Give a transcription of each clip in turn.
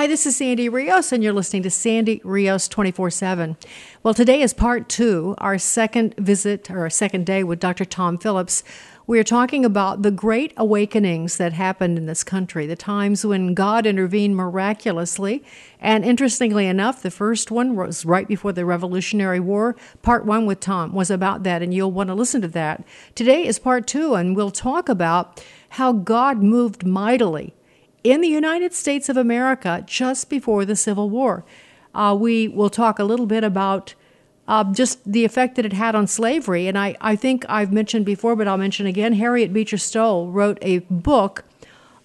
Hi, this is Sandy Rios, and you're listening to Sandy Rios 24 7. Well, today is part two, our second visit or our second day with Dr. Tom Phillips. We are talking about the great awakenings that happened in this country, the times when God intervened miraculously. And interestingly enough, the first one was right before the Revolutionary War. Part one with Tom was about that, and you'll want to listen to that. Today is part two, and we'll talk about how God moved mightily in the United States of America just before the Civil War. Uh, we will talk a little bit about uh, just the effect that it had on slavery. And I, I think I've mentioned before, but I'll mention again Harriet Beecher Stowe wrote a book,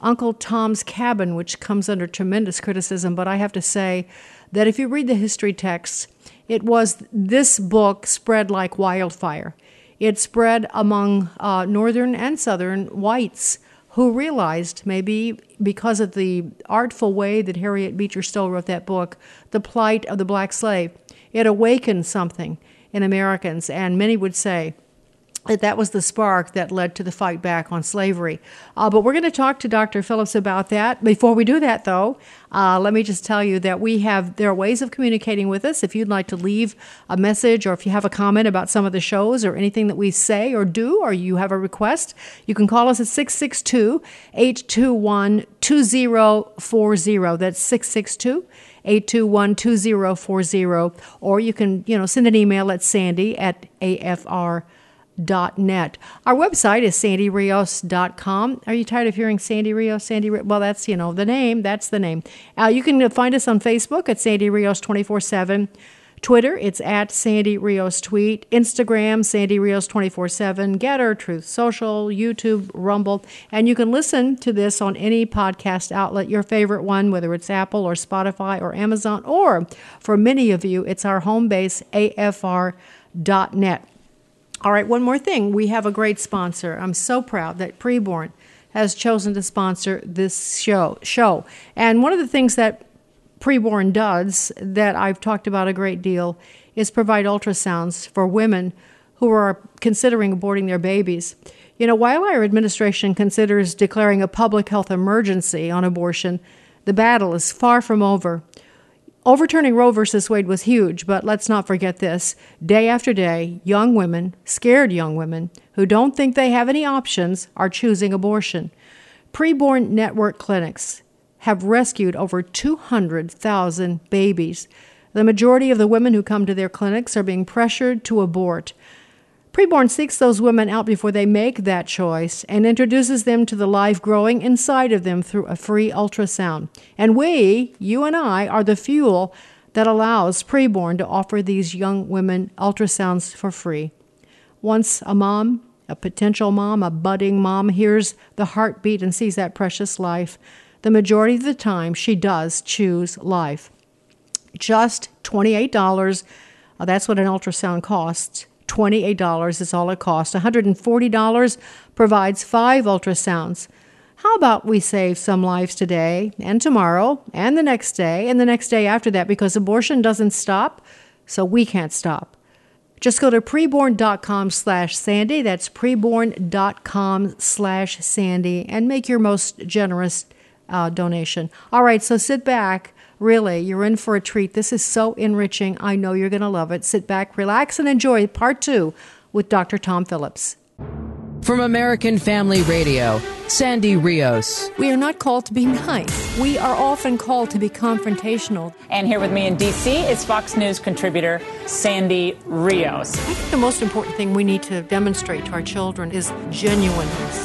Uncle Tom's Cabin, which comes under tremendous criticism. But I have to say that if you read the history texts, it was this book spread like wildfire. It spread among uh, northern and southern whites who realized, maybe because of the artful way that Harriet Beecher Stowe wrote that book, the plight of the black slave. It awakened something in Americans, and many would say, that was the spark that led to the fight back on slavery. Uh, but we're going to talk to Dr. Phillips about that. Before we do that, though, uh, let me just tell you that we have there are ways of communicating with us. If you'd like to leave a message, or if you have a comment about some of the shows, or anything that we say or do, or you have a request, you can call us at 662 821 2040. That's 662 821 2040. Or you can, you know, send an email at sandy at afr net. Our website is sandyrios.com. Are you tired of hearing Sandy Rios? Sandy? Well, that's, you know, the name. That's the name. Uh, you can find us on Facebook at Sandy Rios 24 7. Twitter, it's at Sandy Rios Tweet. Instagram, Sandy Rios 24 7. Gettr, Truth Social, YouTube, Rumble. And you can listen to this on any podcast outlet, your favorite one, whether it's Apple or Spotify or Amazon, or for many of you, it's our home base, afr.net. All right, one more thing. We have a great sponsor. I'm so proud that Preborn has chosen to sponsor this show. Show, and one of the things that Preborn does that I've talked about a great deal is provide ultrasounds for women who are considering aborting their babies. You know, while our administration considers declaring a public health emergency on abortion, the battle is far from over. Overturning Roe versus Wade was huge, but let's not forget this. Day after day, young women, scared young women, who don't think they have any options, are choosing abortion. Preborn network clinics have rescued over 200,000 babies. The majority of the women who come to their clinics are being pressured to abort. Preborn seeks those women out before they make that choice and introduces them to the life growing inside of them through a free ultrasound. And we, you and I, are the fuel that allows Preborn to offer these young women ultrasounds for free. Once a mom, a potential mom, a budding mom hears the heartbeat and sees that precious life, the majority of the time she does choose life. Just $28. Uh, that's what an ultrasound costs. $28 is all it costs. $140 provides five ultrasounds. How about we save some lives today and tomorrow and the next day and the next day after that because abortion doesn't stop, so we can't stop. Just go to preborn.com slash Sandy. That's preborn.com slash Sandy and make your most generous uh, donation. All right, so sit back Really, you're in for a treat. This is so enriching. I know you're going to love it. Sit back, relax, and enjoy part two with Dr. Tom Phillips. From American Family Radio, Sandy Rios. We are not called to be nice. We are often called to be confrontational. And here with me in D.C. is Fox News contributor Sandy Rios. I think the most important thing we need to demonstrate to our children is genuineness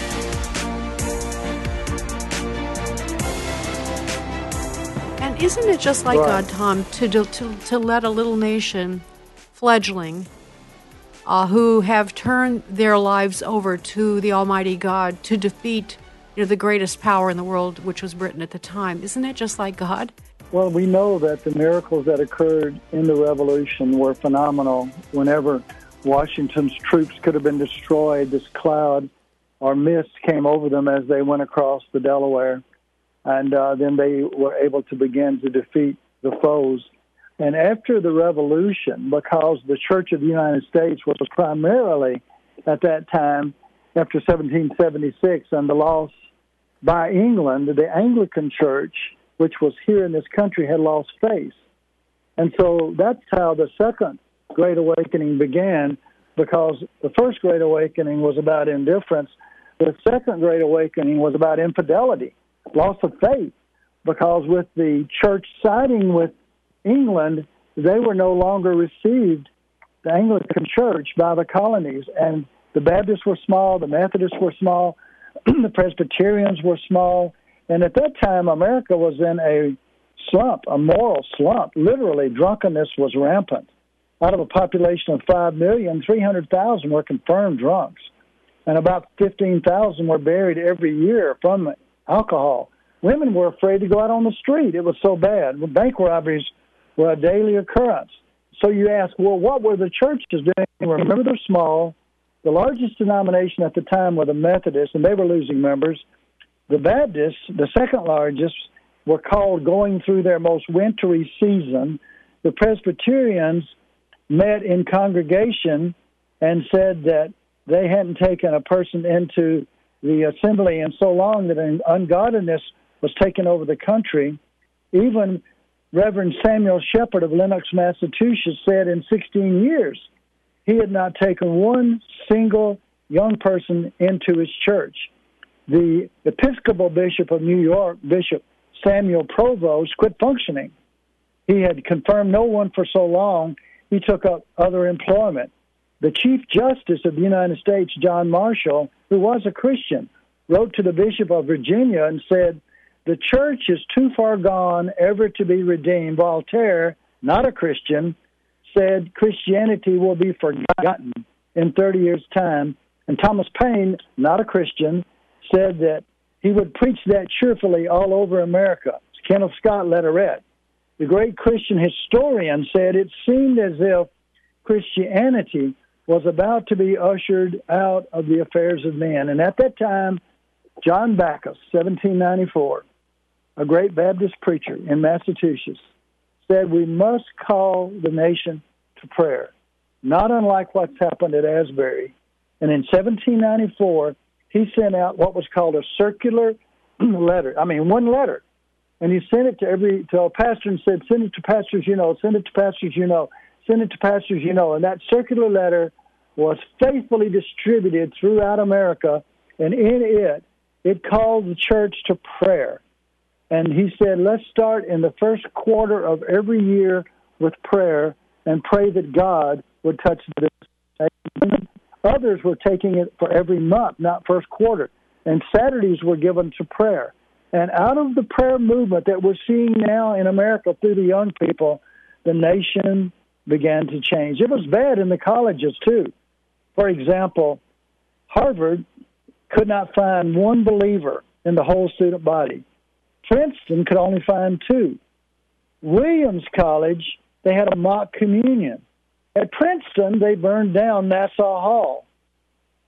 Isn't it just like right. God, Tom, to, to, to let a little nation, fledgling, uh, who have turned their lives over to the Almighty God to defeat you know, the greatest power in the world, which was Britain at the time. Isn't it just like God? Well, we know that the miracles that occurred in the revolution were phenomenal. Whenever Washington's troops could have been destroyed, this cloud or mist came over them as they went across the Delaware. And uh, then they were able to begin to defeat the foes. And after the revolution, because the Church of the United States was primarily at that time, after 1776, and the loss by England, the Anglican Church which was here in this country, had lost face. And so that's how the second Great Awakening began, because the first Great Awakening was about indifference. The second Great Awakening was about infidelity, loss of faith, because with the church siding with England, they were no longer received, the Anglican Church, by the colonies. And the Baptists were small, the Methodists were small, the Presbyterians were small, and at that time, America was in a slump, a moral slump. Literally, drunkenness was rampant. Out of a population of 5 million, 300,000 were confirmed drunks. And about 15,000 were buried every year from alcohol. Women were afraid to go out on the street. It was so bad. Bank robberies were a daily occurrence. So you ask, well, what were the churches doing? Remember, they're small. The largest denomination at the time were the Methodists, and they were losing members. The Baptists, the second largest, were called going through their most wintry season. The Presbyterians met in congregation and said that they hadn't taken a person into the assembly in so long that an ungodliness was taking over the country. Even Reverend Samuel Shepard of Lenox, Massachusetts said in 16 years he had not taken one single young person into his church the Episcopal Bishop of New York, Bishop Samuel Provoost, quit functioning. He had confirmed no one for so long, he took up other employment. The Chief Justice of the United States, John Marshall, who was a Christian, wrote to the Bishop of Virginia and said, The church is too far gone ever to be redeemed. Voltaire, not a Christian, said Christianity will be forgotten in 30 years' time. And Thomas Paine, not a Christian, said that he would preach that cheerfully all over America. Kenneth Scott Latourette, the great Christian historian, said it seemed as if Christianity was about to be ushered out of the affairs of men. And at that time, John Backus, 1794, a great Baptist preacher in Massachusetts, said we must call the nation to prayer, not unlike what's happened at Asbury. And in 1794, he sent out what was called a circular letter. I mean, one letter, and he sent it to every to a pastor and said, "Send it to pastors you know, send it to pastors you know, send it to pastors you know." And that circular letter was faithfully distributed throughout America, and in it, it called the church to prayer. And he said, "Let's start in the first quarter of every year with prayer, and pray that God would touch this." Others were taking it for every month, not first quarter. And Saturdays were given to prayer. And out of the prayer movement that we're seeing now in America through the young people, the nation began to change. It was bad in the colleges, too. For example, Harvard could not find one believer in the whole student body. Princeton could only find two. Williams College, they had a mock communion. At Princeton, they burned down Nassau Hall.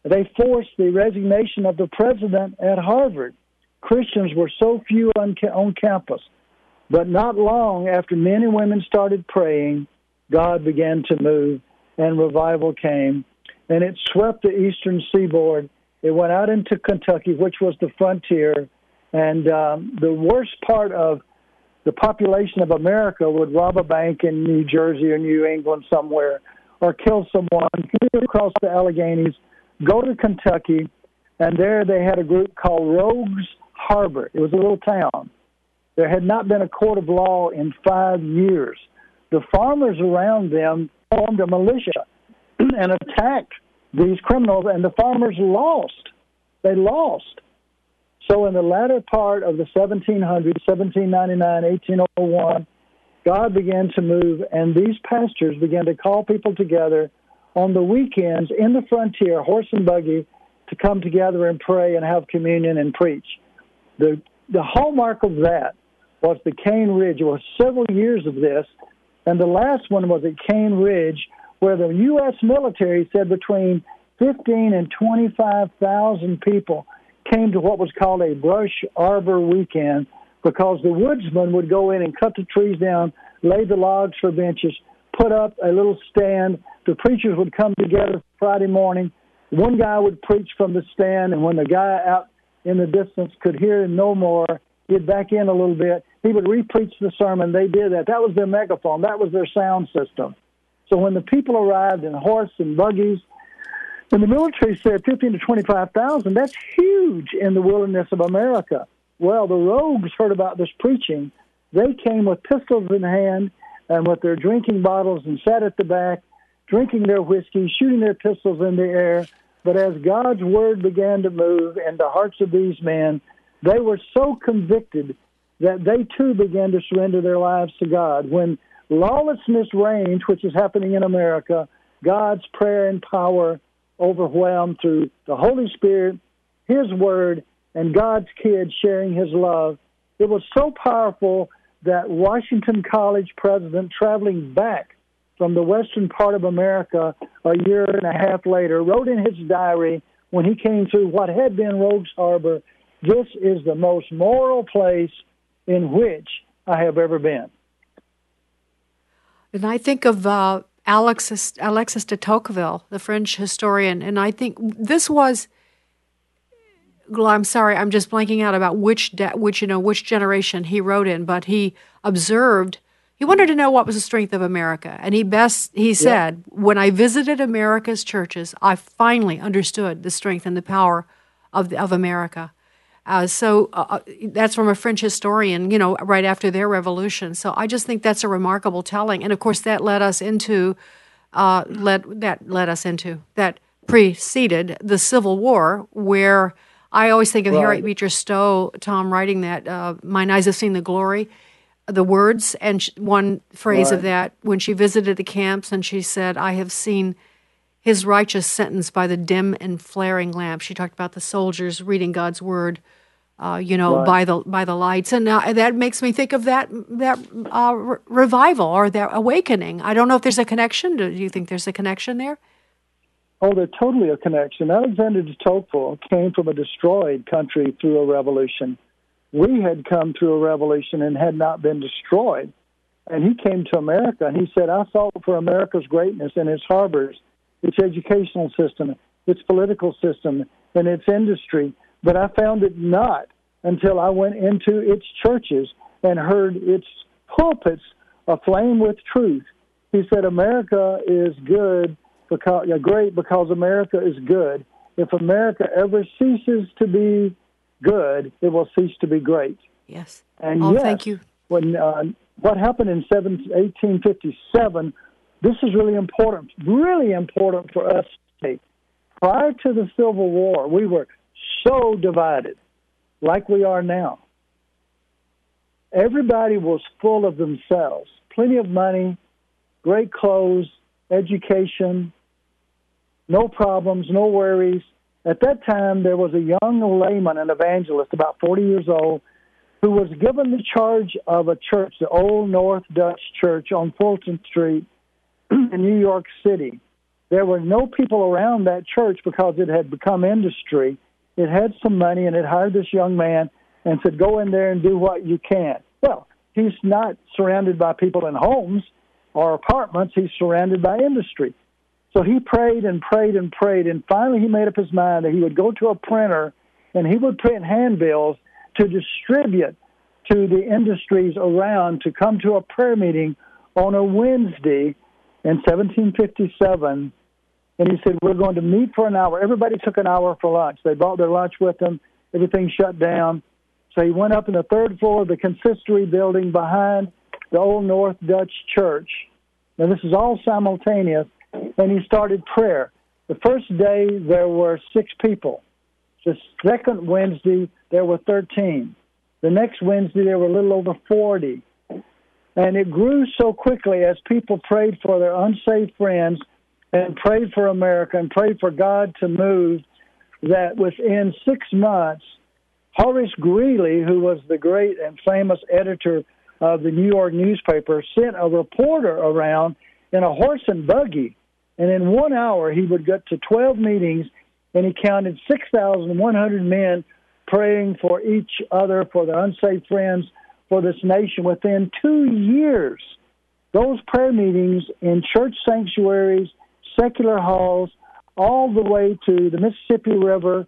They forced the resignation of the president at Harvard. Christians were so few on, on campus. But not long after men and women started praying, God began to move and revival came. And it swept the eastern seaboard. It went out into Kentucky, which was the frontier. And um, the worst part of the population of America would rob a bank in New Jersey or New England somewhere, or kill someone, across the Alleghenies, go to Kentucky, and there they had a group called Rogues Harbor. It was a little town. There had not been a court of law in five years. The farmers around them formed a militia and attacked these criminals, and the farmers lost. They lost. So in the latter part of the 1700s, 1799, 1801, God began to move, and these pastors began to call people together on the weekends in the frontier, horse and buggy, to come together and pray and have communion and preach. The, the hallmark of that was the Cane Ridge. There were several years of this, and the last one was at Cane Ridge, where the U.S. military said between 15 and 25,000 people came to what was called a brush arbor weekend because the woodsmen would go in and cut the trees down, lay the logs for benches, put up a little stand. The preachers would come together Friday morning. One guy would preach from the stand, and when the guy out in the distance could hear no more, he'd back in a little bit. He would repreach the sermon. They did that. That was their megaphone. That was their sound system. So when the people arrived in horse and buggies, and the military said 15 to 25,000, that's huge in the wilderness of America. Well, the rogues heard about this preaching. They came with pistols in hand and with their drinking bottles and sat at the back, drinking their whiskey, shooting their pistols in the air. But as God's word began to move in the hearts of these men, they were so convicted that they too began to surrender their lives to God. When lawlessness reigns, which is happening in America, God's prayer and power overwhelmed through the Holy Spirit, His Word, and God's kids sharing His love. It was so powerful that Washington College president, traveling back from the western part of America a year and a half later, wrote in his diary when he came through what had been Rogues Harbor, this is the most moral place in which I have ever been. And I think of uh, Alexis, Alexis de Tocqueville, the French historian, and I think this was. Well, I'm sorry, I'm just blanking out about which de- which you know which generation he wrote in, but he observed. He wanted to know what was the strength of America, and he best he said, "When I visited America's churches, I finally understood the strength and the power of the, of America." Uh, so uh, uh, that's from a French historian, you know, right after their revolution. So I just think that's a remarkable telling, and of course that led us into, uh, led that led us into that preceded the Civil War, where I always think of right. Harriet Beecher Stowe, Tom writing that, uh, "Mine eyes have seen the glory." The words and one phrase right. of that when she visited the camps, and she said, "I have seen." His righteous sentence by the dim and flaring lamp. She talked about the soldiers reading God's word, uh, you know, right. by the by the lights, and uh, that makes me think of that that uh, re- revival or that awakening. I don't know if there's a connection. Do you think there's a connection there? Oh, there's totally a connection. Alexander de Tocqueville came from a destroyed country through a revolution. We had come through a revolution and had not been destroyed. And he came to America and he said, I fought for America's greatness and its harbors its educational system, its political system, and its industry. But I found it not until I went into its churches and heard its pulpits aflame with truth. He said, America is good because great because America is good. If America ever ceases to be good, it will cease to be great. Yes. And oh, yes, thank you. When uh, what happened in 1857 this is really important, really important for us. to take. Prior to the Civil War, we were so divided, like we are now. Everybody was full of themselves, plenty of money, great clothes, education, no problems, no worries. At that time, there was a young layman, an evangelist, about 40 years old, who was given the charge of a church, the Old North Dutch Church on Fulton Street in New York City. There were no people around that church because it had become industry. It had some money and it hired this young man and said, Go in there and do what you can. Well, he's not surrounded by people in homes or apartments, he's surrounded by industry. So he prayed and prayed and prayed, and finally he made up his mind that he would go to a printer and he would print handbills to distribute to the industries around to come to a prayer meeting on a Wednesday in 1757, and he said, We're going to meet for an hour. Everybody took an hour for lunch. They brought their lunch with them. Everything shut down. So he went up in the third floor of the consistory building behind the Old North Dutch Church. Now, this is all simultaneous, and he started prayer. The first day, there were six people. The second Wednesday, there were 13. The next Wednesday, there were a little over 40. And it grew so quickly as people prayed for their unsaved friends and prayed for America and prayed for God to move that within six months, Horace Greeley, who was the great and famous editor of the New York newspaper, sent a reporter around in a horse and buggy. And in one hour, he would get to 12 meetings and he counted 6,100 men praying for each other, for their unsaved friends, for this nation. Within two years, those prayer meetings in church sanctuaries, secular halls, all the way to the Mississippi River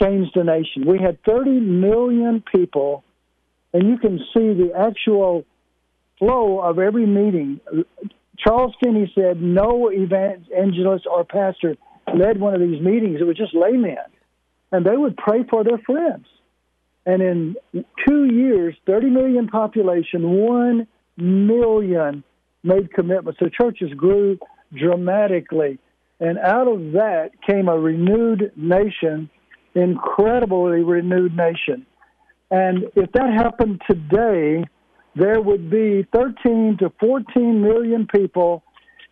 changed the nation. We had 30 million people, and you can see the actual flow of every meeting. Charles Finney said no evangelist or pastor led one of these meetings. It was just laymen, and they would pray for their friends. And in two years, 30 million population, 1 million made commitments. So churches grew dramatically. And out of that came a renewed nation, incredibly renewed nation. And if that happened today, there would be 13 to 14 million people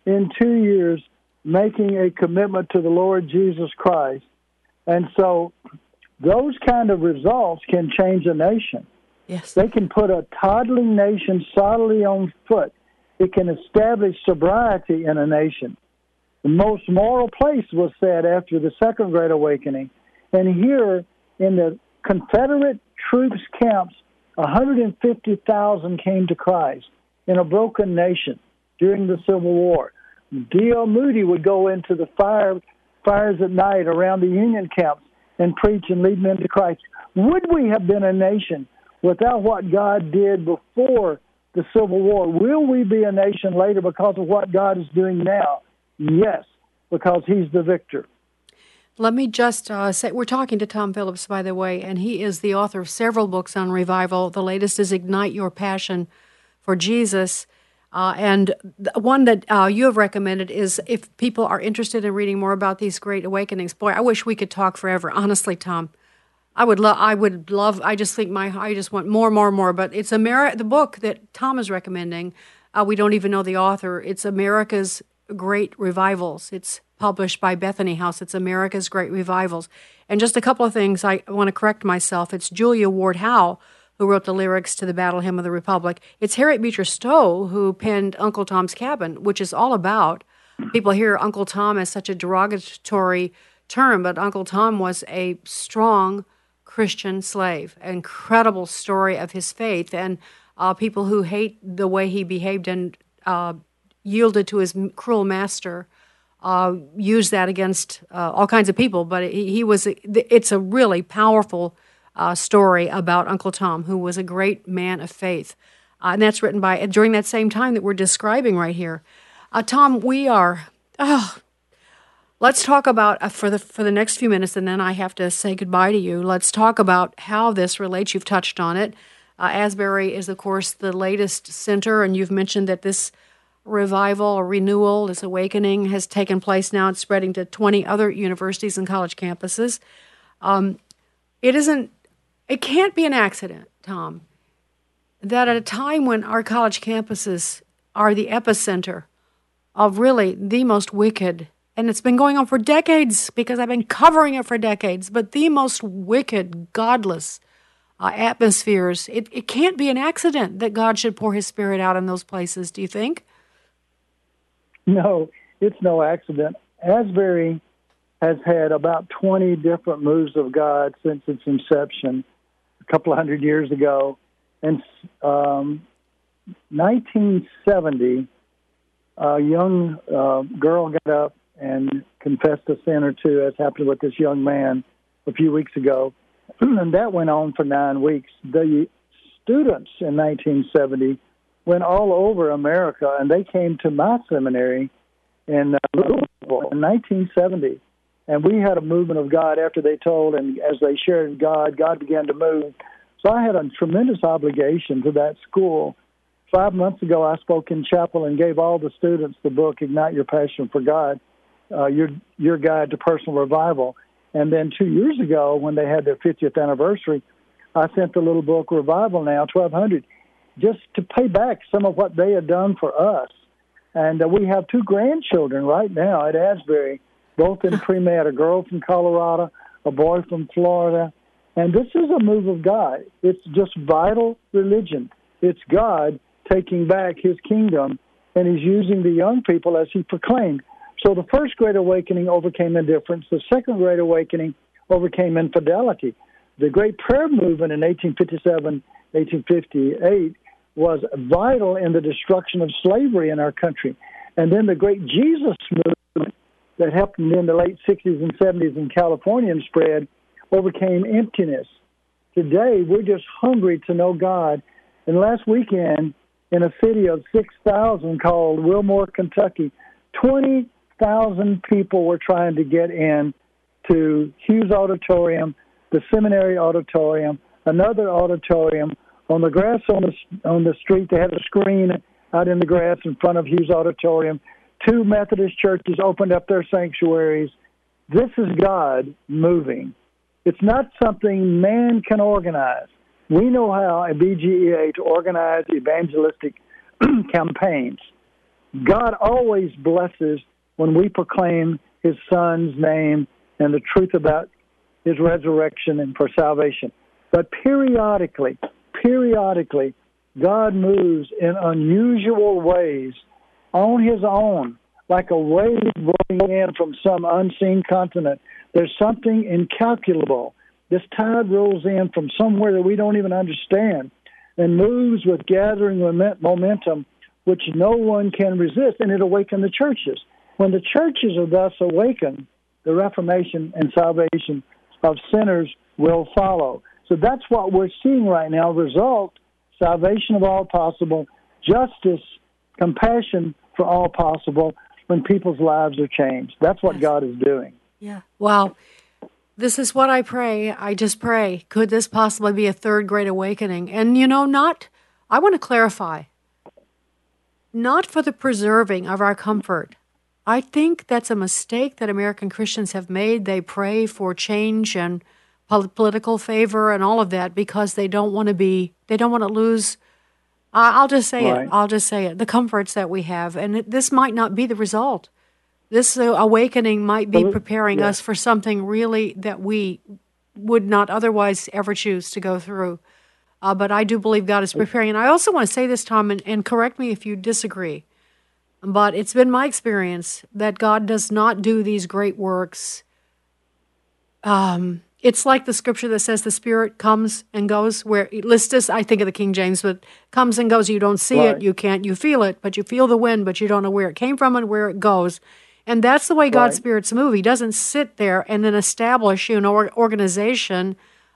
in two years making a commitment to the Lord Jesus Christ. And so those kind of results can change a nation. Yes. They can put a toddling nation solidly on foot. It can establish sobriety in a nation. The most moral place was said after the Second Great Awakening. And here in the Confederate troops camps, 150,000 came to Christ in a broken nation during the Civil War. D.L. Moody would go into the fire, fires at night around the Union camps and preach and lead men to Christ. Would we have been a nation without what God did before the Civil War? Will we be a nation later because of what God is doing now? Yes, because He's the victor. Let me just uh, say we're talking to Tom Phillips, by the way, and he is the author of several books on revival. The latest is Ignite Your Passion for Jesus. Uh, and one that uh, you have recommended is if people are interested in reading more about these great awakenings. Boy, I wish we could talk forever. Honestly, Tom, I would love. I would love. I just think my. I just want more, more, more. But it's America. The book that Tom is recommending. Uh, we don't even know the author. It's America's Great Revivals. It's published by Bethany House. It's America's Great Revivals. And just a couple of things, I want to correct myself. It's Julia Ward Howe who wrote the lyrics to the Battle Hymn of the Republic. It's Harriet Beecher Stowe who penned Uncle Tom's Cabin, which is all about people hear Uncle Tom as such a derogatory term, but Uncle Tom was a strong Christian slave. Incredible story of his faith and uh, people who hate the way he behaved and uh, yielded to his cruel master uh, use that against uh, all kinds of people. But he, he, was, it's a really powerful uh, story about Uncle Tom, who was a great man of faith. Uh, and that's written by, during that same time that we're describing right here. Uh, Tom, we are, oh, let's talk about, uh, for, the, for the next few minutes, and then I have to say goodbye to you. Let's talk about how this relates. You've touched on it. Asbury is, of course, the latest center, and you've mentioned that this revival or renewal, this awakening has taken place now. It's spreading to 20 other universities and college campuses. Um, it isn't, it can't be an accident, Tom, that at a time when our college campuses are the epicenter of really the most wicked, and it's been going on for decades because I've been covering it for decades, but the most wicked, godless uh, atmospheres, it, it can't be an accident that God should pour his spirit out in those places, do you think? No, it's no accident. Asbury has had about 20 different moves of God since its inception a couple of hundred years ago. And um, 1970, a young uh, girl got up and confessed a sin or two, as happened with this young man a few weeks ago. and that went on for nine weeks. The students in 1970 went all over America, and they came to my seminary in uh, Louisville in 1970. And we had a movement of God after they told, and as they shared God, God began to move. So I had a tremendous obligation to that school. Five months ago, I spoke in chapel and gave all the students the book "Ignite Your Passion for God," uh, your your guide to personal revival. And then two years ago, when they had their 50th anniversary, I sent the little book "Revival Now 1200." just to pay back some of what they had done for us. And uh, we have two grandchildren right now at Asbury, both in pre med, a girl from Colorado, a boy from Florida. And this is a move of God. It's just vital religion. It's God taking back his kingdom, and he's using the young people as he proclaimed. So the first great awakening overcame indifference. The second great awakening overcame infidelity. The great prayer movement in 1857, 1858 was vital in the destruction of slavery in our country. And then the great Jesus movement that happened in the late 60s and 70s in California and spread overcame emptiness. Today, we're just hungry to know God. And last weekend, in a city of 6,000 called Wilmore, Kentucky, 20,000 people were trying to get in to Hughes Auditorium, the Seminary Auditorium, another auditorium. On the grass on the, on the street, they had a screen out in the grass in front of Hughes Auditorium. Two Methodist churches opened up their sanctuaries. This is God moving. It's not something man can organize. We know how at BGEA to organize evangelistic campaigns. God always blesses when we proclaim his son's name and the truth about his resurrection and for salvation. But periodically, periodically, God moves in unusual ways on his own, like a wave rolling in from some unseen continent. There's something incalculable. This tide rolls in from somewhere that we don't even understand and moves with gathering momentum, which no one can resist, and it awakens the churches. When the churches are thus awakened, the reformation and salvation of sinners will follow. So that's what we're seeing right now. Result salvation of all possible, justice, compassion all possible when people's lives are changed. That's what yes. God is doing. Yeah. Wow. This is what I pray. I just pray. Could this possibly be a third great awakening? And you know, not, I want to clarify, not for the preserving of our comfort. I think that's a mistake that American Christians have made. They pray for change and political favor and all of that because they don't want to be, they don't want to lose. I'll just say right. it. I'll just say it. The comforts that we have. And it, this might not be the result. This uh, awakening might be preparing yeah. us for something really that we would not otherwise ever choose to go through. Uh, but I do believe God is preparing. And I also want to say this, Tom, and, and correct me if you disagree. But it's been my experience that God does not do these great works um, it's like the scripture that says the Spirit comes and goes. Where listus, I think of the King James, but comes and goes. You don't see right. it, you can't, you feel it, but you feel the wind, but you don't know where it came from and where it goes. And that's the way right. God's Spirit's move. He doesn't sit there and then establish you know, an organization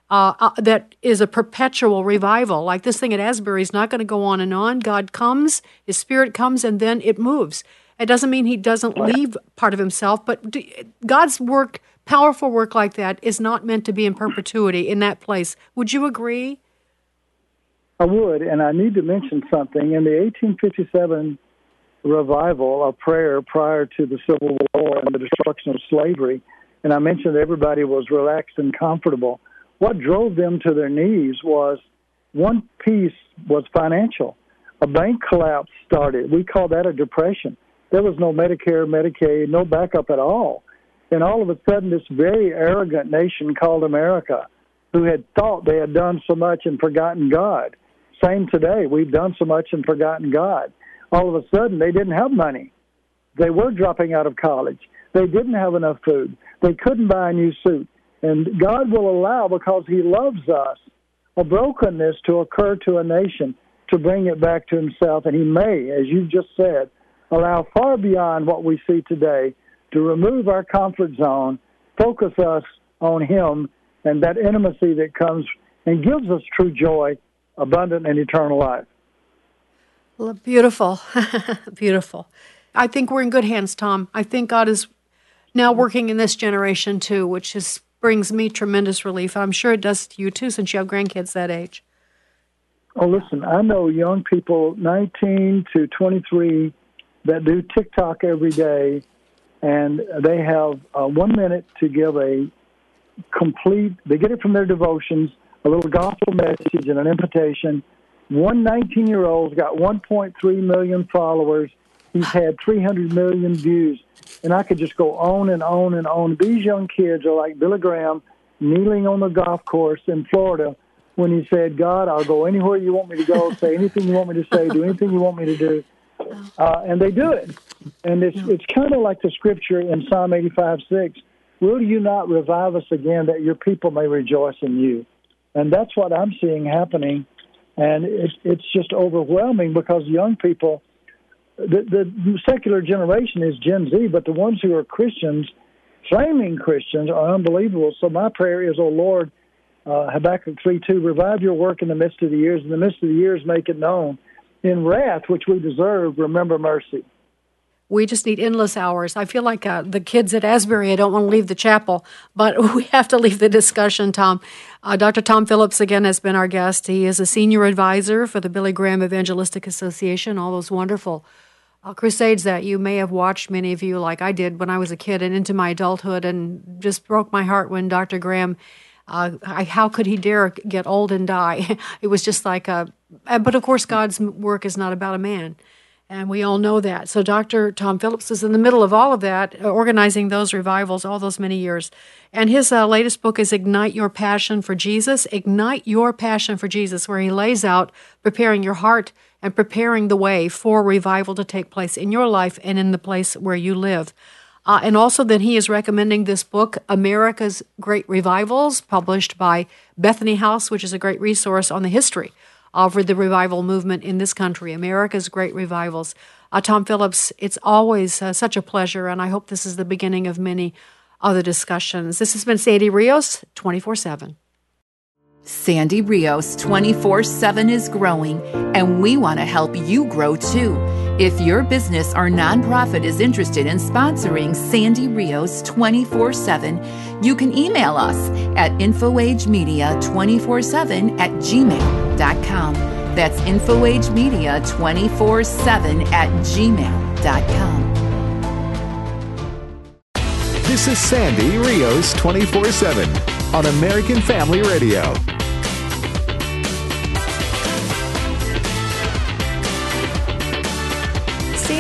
uh, uh, that is a perpetual revival. Like this thing at Asbury is not going to go on and on. God comes, His Spirit comes, and then it moves. It doesn't mean He doesn't leave part of Himself, but God's work powerful work like that is not meant to be in perpetuity in that place. Would you agree? I would, and I need to mention something. In the 1857 revival, a prayer prior to the Civil War and the destruction of slavery, and I mentioned everybody was relaxed and comfortable. What drove them to their knees was one piece was financial. A bank collapse started. We call that a depression. There was no Medicare, Medicaid, no backup at all. And all of a sudden, this very arrogant nation called America, who had thought they had done so much and forgotten God. Same today. We've done so much and forgotten God. All of a sudden, they didn't have money. They were dropping out of college. They didn't have enough food. They couldn't buy a new suit. And God will allow, because He loves us, a brokenness to occur to a nation to bring it back to Himself. And He may, as you just said, allow far beyond what we see today to remove our comfort zone, focus us on Him and that intimacy that comes and gives us true joy, abundant and eternal life. Well, beautiful, beautiful. I think we're in good hands, Tom. I think God is now working in this generation too, which is brings me tremendous relief. I'm sure it does to you too, since you have grandkids that age. Oh, listen, I know young people, 19 to 23, that do TikTok every day and they have uh, one minute to give a complete. They get it from their devotions, a little gospel message, and an invitation. One 19 year old's got 1.3 million followers. He's had 300 million views, and I could just go on and on and on. These young kids are like Billy Graham kneeling on the golf course in Florida when he said, God, I'll go anywhere you want me to go, say anything you want me to say, do anything you want me to do. Uh, and they do it. And it's, it's kind of like the scripture in Psalm 85 6 Will you not revive us again that your people may rejoice in you? And that's what I'm seeing happening. And it, it's just overwhelming because young people, the, the secular generation is Gen Z, but the ones who are Christians, flaming Christians, are unbelievable. So my prayer is, oh Lord, uh, Habakkuk 3 2, revive your work in the midst of the years. In the midst of the years, make it known. In wrath, which we deserve, remember mercy. We just need endless hours. I feel like uh, the kids at Asbury, I don't want to leave the chapel, but we have to leave the discussion, Tom. Uh, Dr. Tom Phillips, again, has been our guest. He is a senior advisor for the Billy Graham Evangelistic Association, all those wonderful uh, crusades that you may have watched, many of you, like I did when I was a kid and into my adulthood, and just broke my heart when Dr. Graham uh, I, how could he dare get old and die? it was just like a, but of course, God's work is not about a man. And we all know that. So Dr. Tom Phillips is in the middle of all of that, uh, organizing those revivals all those many years. And his uh, latest book is Ignite Your Passion for Jesus. Ignite Your Passion for Jesus, where he lays out preparing your heart and preparing the way for revival to take place in your life and in the place where you live. Uh, and also, then he is recommending this book, America's Great Revivals, published by Bethany House, which is a great resource on the history of the revival movement in this country, America's Great Revivals. Uh, Tom Phillips, it's always uh, such a pleasure, and I hope this is the beginning of many other discussions. This has been Sandy Rios, 24 7. Sandy Rios 24 7 is growing, and we want to help you grow too. If your business or nonprofit is interested in sponsoring Sandy Rios 24 7, you can email us at infoagemedia247 at gmail.com. That's infoagemedia247 at gmail.com. This is Sandy Rios 24 7 on American Family Radio.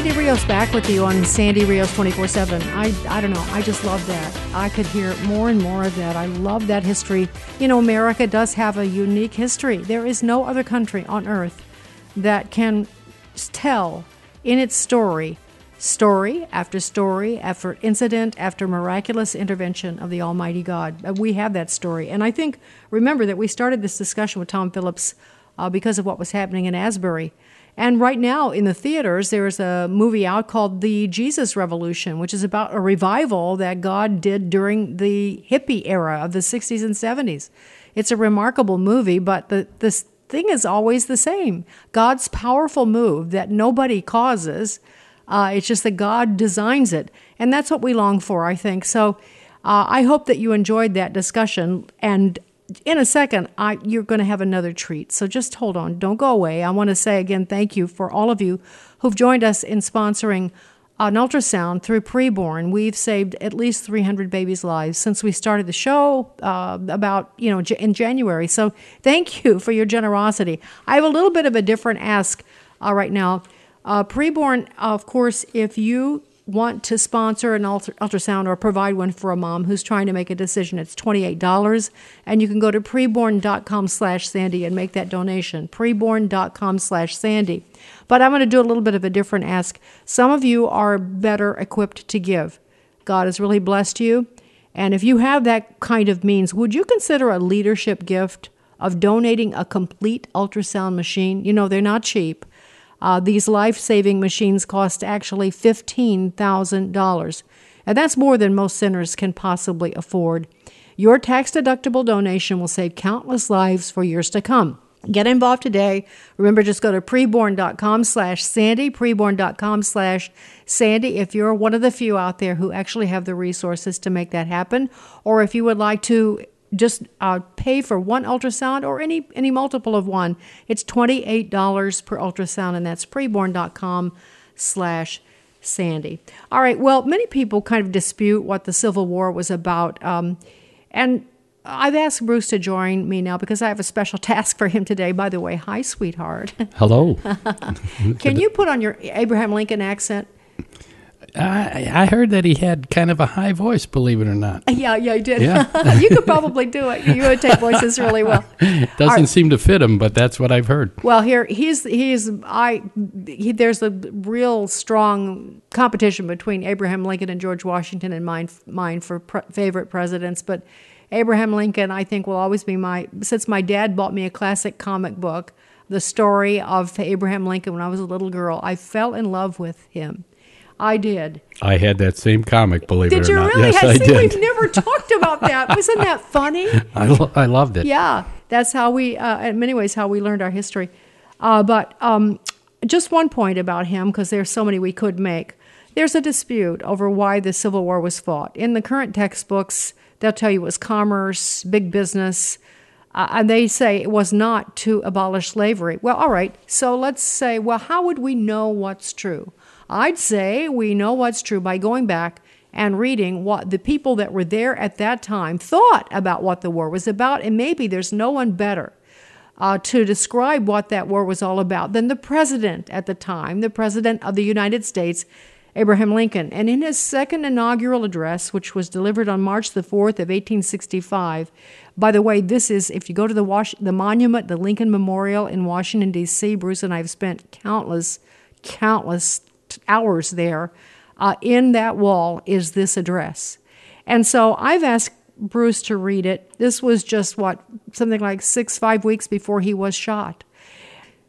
Sandy Rios back with you on Sandy Rios 24 7. I, I don't know. I just love that. I could hear more and more of that. I love that history. You know, America does have a unique history. There is no other country on earth that can tell in its story, story after story, after incident, after miraculous intervention of the Almighty God. Uh, we have that story. And I think, remember that we started this discussion with Tom Phillips uh, because of what was happening in Asbury. And right now in the theaters, there's a movie out called The Jesus Revolution, which is about a revival that God did during the hippie era of the 60s and 70s. It's a remarkable movie, but the, the thing is always the same God's powerful move that nobody causes. Uh, it's just that God designs it. And that's what we long for, I think. So uh, I hope that you enjoyed that discussion. And in a second, I, you're going to have another treat. So just hold on. Don't go away. I want to say again thank you for all of you who've joined us in sponsoring an ultrasound through preborn. We've saved at least 300 babies' lives since we started the show uh, about, you know, in January. So thank you for your generosity. I have a little bit of a different ask uh, right now. Uh, preborn, of course, if you want to sponsor an ultrasound or provide one for a mom who's trying to make a decision, it's $28. And you can go to preborn.com slash Sandy and make that donation. Preborn.com slash Sandy. But I'm going to do a little bit of a different ask. Some of you are better equipped to give. God has really blessed you. And if you have that kind of means, would you consider a leadership gift of donating a complete ultrasound machine? You know, they're not cheap. Uh, these life saving machines cost actually $15,000. And that's more than most centers can possibly afford. Your tax deductible donation will save countless lives for years to come. Get involved today. Remember, just go to preborn.com slash Sandy, preborn.com slash Sandy, if you're one of the few out there who actually have the resources to make that happen, or if you would like to just uh, pay for one ultrasound or any any multiple of one. It's twenty eight dollars per ultrasound, and that's preborn.com slash Sandy. All right. Well, many people kind of dispute what the Civil War was about, um, and I've asked Bruce to join me now because I have a special task for him today. By the way, hi, sweetheart. Hello. Can you put on your Abraham Lincoln accent? I, I heard that he had kind of a high voice, believe it or not. Yeah, yeah, I did. Yeah. you could probably do it. You imitate voices really well. Doesn't right. seem to fit him, but that's what I've heard. Well, here he's he's I he, there's a real strong competition between Abraham Lincoln and George Washington and mine mine for pre- favorite presidents, but Abraham Lincoln I think will always be my since my dad bought me a classic comic book, the story of Abraham Lincoln when I was a little girl. I fell in love with him. I did. I had that same comic, believe Did it or you not. really? Yes, I did. We've never talked about that. Wasn't that funny? I, lo- I loved it. Yeah, that's how we, uh, in many ways, how we learned our history. Uh, but um, just one point about him, because there's so many we could make. There's a dispute over why the Civil War was fought. In the current textbooks, they'll tell you it was commerce, big business, uh, and they say it was not to abolish slavery. Well, all right. So let's say, well, how would we know what's true? I'd say we know what's true by going back and reading what the people that were there at that time thought about what the war was about, and maybe there's no one better uh, to describe what that war was all about than the president at the time, the president of the United States, Abraham Lincoln. And in his second inaugural address, which was delivered on March the 4th of 1865, by the way, this is, if you go to the, Was- the monument, the Lincoln Memorial in Washington, D.C., Bruce and I have spent countless, countless hours there. Uh, in that wall is this address. And so I've asked Bruce to read it. This was just what, something like six, five weeks before he was shot.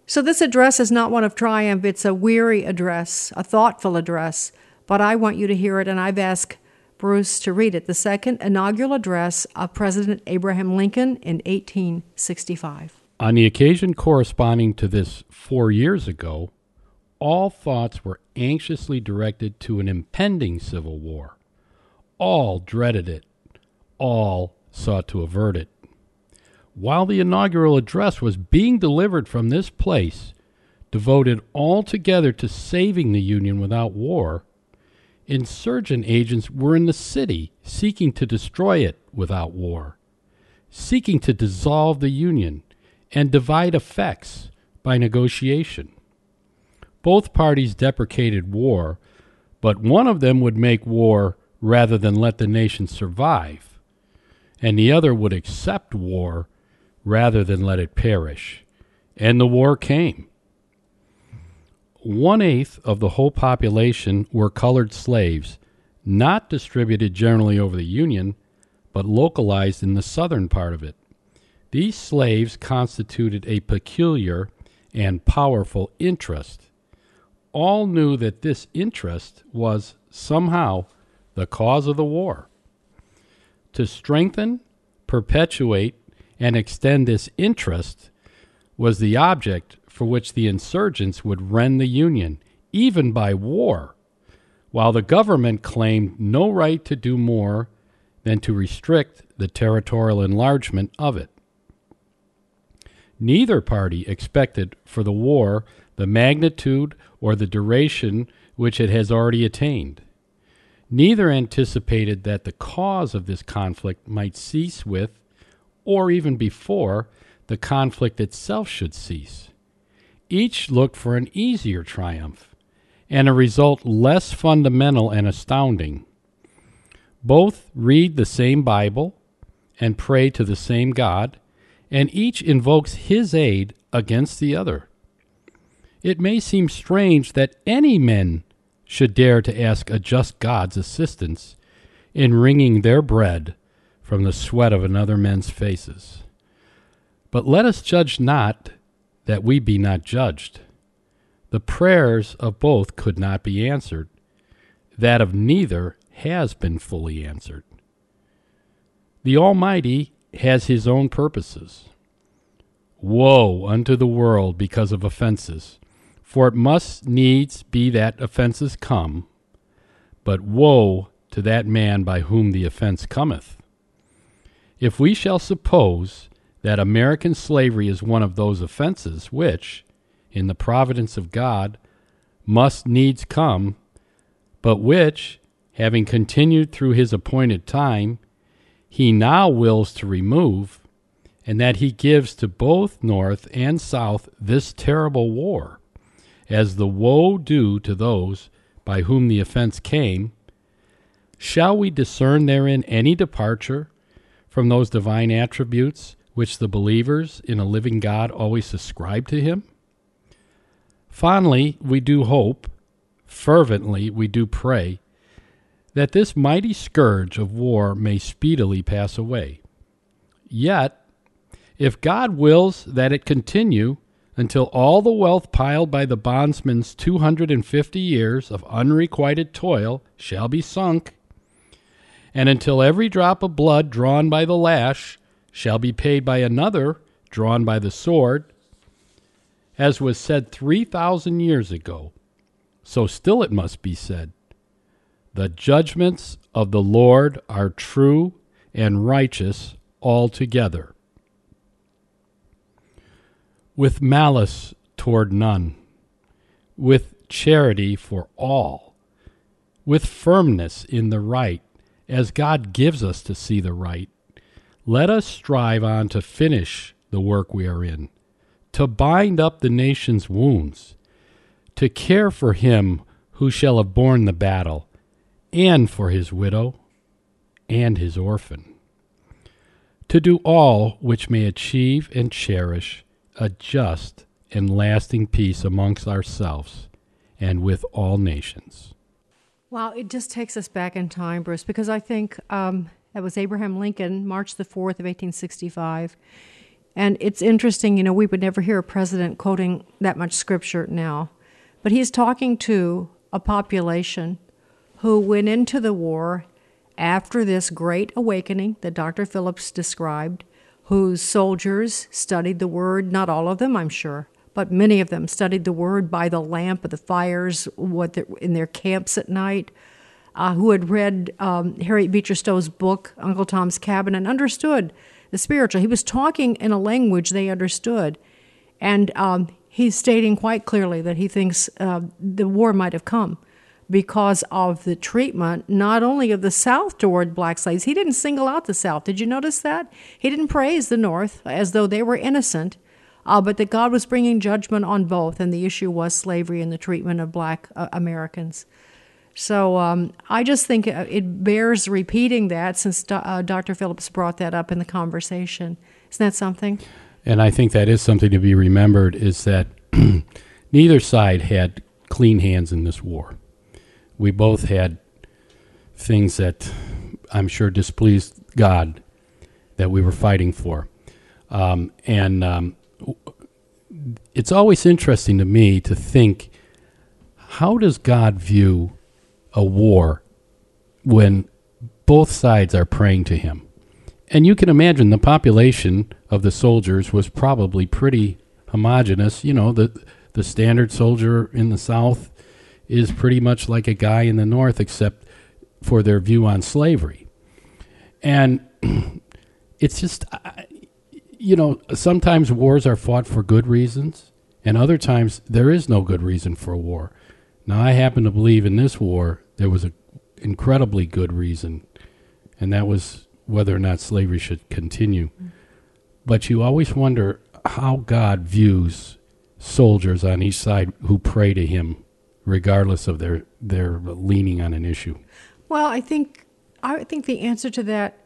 So this address is not one of triumph, it's a weary address, a thoughtful address, but I want you to hear it, and I've asked Bruce to read it. The second inaugural address of President Abraham Lincoln in 1865. On the occasion corresponding to this four years ago, all thoughts were anxiously directed to an impending civil war. All dreaded it. All sought to avert it. While the inaugural address was being delivered from this place, devoted altogether to saving the Union without war, insurgent agents were in the city seeking to destroy it without war, seeking to dissolve the Union and divide effects by negotiation. Both parties deprecated war, but one of them would make war rather than let the nation survive, and the other would accept war rather than let it perish. And the war came. One eighth of the whole population were colored slaves, not distributed generally over the Union, but localized in the southern part of it. These slaves constituted a peculiar and powerful interest. All knew that this interest was somehow the cause of the war. To strengthen, perpetuate, and extend this interest was the object for which the insurgents would rend the Union, even by war, while the government claimed no right to do more than to restrict the territorial enlargement of it. Neither party expected for the war the magnitude or the duration which it has already attained. Neither anticipated that the cause of this conflict might cease with, or even before, the conflict itself should cease. Each looked for an easier triumph, and a result less fundamental and astounding. Both read the same Bible and pray to the same God, and each invokes his aid against the other. It may seem strange that any men should dare to ask a just God's assistance in wringing their bread from the sweat of another men's faces. But let us judge not that we be not judged. The prayers of both could not be answered. That of neither has been fully answered. The Almighty has his own purposes. Woe unto the world because of offenses, for it must needs be that offenses come, but woe to that man by whom the offense cometh. If we shall suppose that American slavery is one of those offenses which, in the providence of God, must needs come, but which, having continued through his appointed time, he now wills to remove, and that he gives to both North and South this terrible war, as the woe due to those by whom the offense came, shall we discern therein any departure from those divine attributes which the believers in a living God always ascribe to him? Fondly we do hope, fervently we do pray, that this mighty scourge of war may speedily pass away. Yet, if God wills that it continue until all the wealth piled by the bondsman's 250 years of unrequited toil shall be sunk, and until every drop of blood drawn by the lash shall be paid by another drawn by the sword, as was said 3,000 years ago, so still it must be said. The judgments of the Lord are true and righteous altogether. With malice toward none, with charity for all, with firmness in the right, as God gives us to see the right, let us strive on to finish the work we are in, to bind up the nation's wounds, to care for him who shall have borne the battle, and for his widow and his orphan, to do all which may achieve and cherish a just and lasting peace amongst ourselves and with all nations. Wow, it just takes us back in time, Bruce, because I think um, that was Abraham Lincoln, March the 4th of 1865. And it's interesting, you know, we would never hear a president quoting that much scripture now. But he's talking to a population who went into the war after this great awakening that Dr. Phillips described, whose soldiers studied the word, not all of them, I'm sure, but many of them studied the word by the lamp of the fires what in their camps at night, uh, who had read um, Harriet Beecher Stowe's book, Uncle Tom's Cabin, and understood the spiritual. He was talking in a language they understood. And um, he's stating quite clearly that he thinks uh, the war might have come because of the treatment, not only of the South toward black slaves. He didn't single out the South. Did you notice that? He didn't praise the North as though they were innocent uh, but that God was bringing judgment on both, and the issue was slavery and the treatment of black uh, Americans. So um, I just think uh, it bears repeating that since uh, Dr. Phillips brought that up in the conversation. Isn't that something? And I think that is something to be remembered is that neither side had clean hands in this war. We both had things that I'm sure displeased God that we were fighting for. Um, and um, it's always interesting to me to think how does God view a war when both sides are praying to him? And you can imagine the population of the soldiers was probably pretty homogenous. You know, the the standard soldier in the South is pretty much like a guy in the North, except for their view on slavery. And it's just, you know, sometimes wars are fought for good reasons, and other times there is no good reason for a war. Now, I happen to believe in this war there was an incredibly good reason, and that was whether or not slavery should continue. But you always wonder how God views soldiers on each side who pray to Him, regardless of their their leaning on an issue. Well, I think I think the answer to that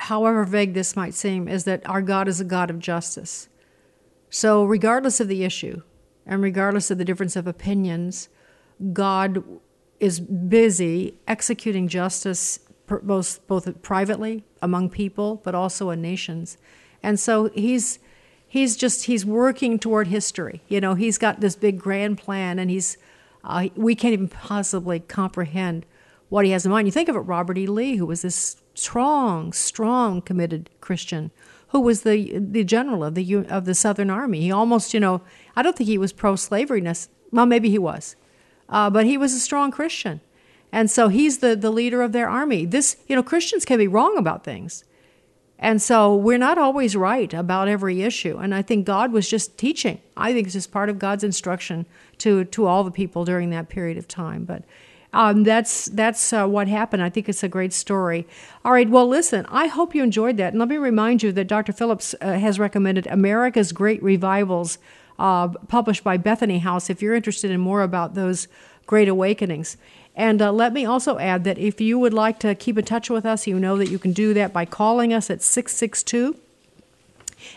however vague this might seem, is that our God is a God of justice. So, regardless of the issue and regardless of the difference of opinions, God is busy executing justice both both privately among people, but also in nations. And so he's he's just he's working toward history. You know, he's got this big grand plan, and he's uh, we can't even possibly comprehend what he has in mind. You think of it, Robert E. Lee, who was this strong, strong, committed Christian who was the the general of the of the Southern Army. He almost, you know, I don't think he was pro slavery. Well, maybe he was, uh, but he was a strong Christian, and so he's the the leader of their army. This, you know, Christians can be wrong about things, and so we're not always right about every issue. And I think God was just teaching. I think it's just part of God's instruction to to all the people during that period of time. But um, that's that's uh, what happened. I think it's a great story. All right, well, listen, I hope you enjoyed that. And let me remind you that Dr. Phillips uh, has recommended America's Great Revivals, uh, published by Bethany House. If you're interested in more about those Great Awakenings. And uh, let me also add that if you would like to keep in touch with us, you know that you can do that by calling us at 662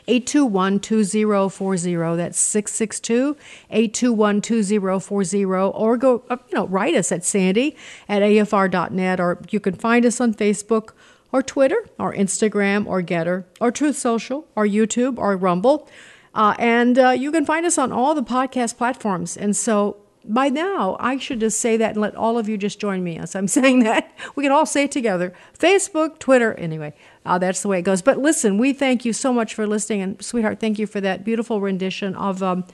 821 2040. That's 662 821 2040. Or go, uh, you know, write us at sandy at afr.net, or you can find us on Facebook or Twitter or Instagram or Gettr or Truth Social or YouTube or Rumble. Uh, and uh, you can find us on all the podcast platforms. And so by now, I should just say that and let all of you just join me as I'm saying that. We can all say it together Facebook, Twitter, anyway. Uh, that's the way it goes. But listen, we thank you so much for listening. And, sweetheart, thank you for that beautiful rendition of um,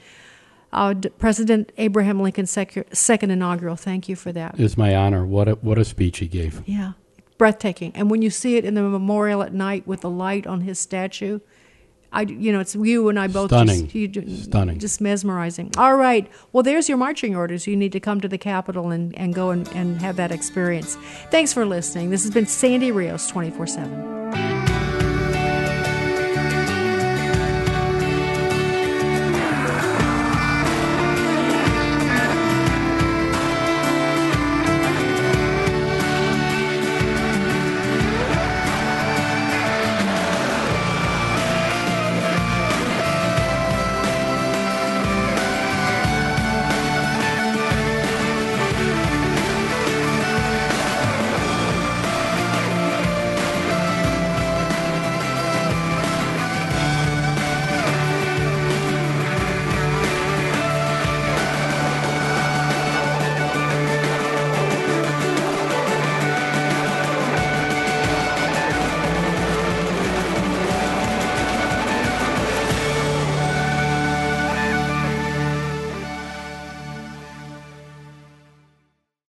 uh, President Abraham Lincoln's sec- second inaugural. Thank you for that. It's my honor. What a, what a speech he gave. Yeah, breathtaking. And when you see it in the memorial at night with the light on his statue, I, you know, it's you and I both. Stunning. Just, you, Stunning. Just mesmerizing. All right. Well, there's your marching orders. You need to come to the Capitol and, and go and, and have that experience. Thanks for listening. This has been Sandy Rios 24 7.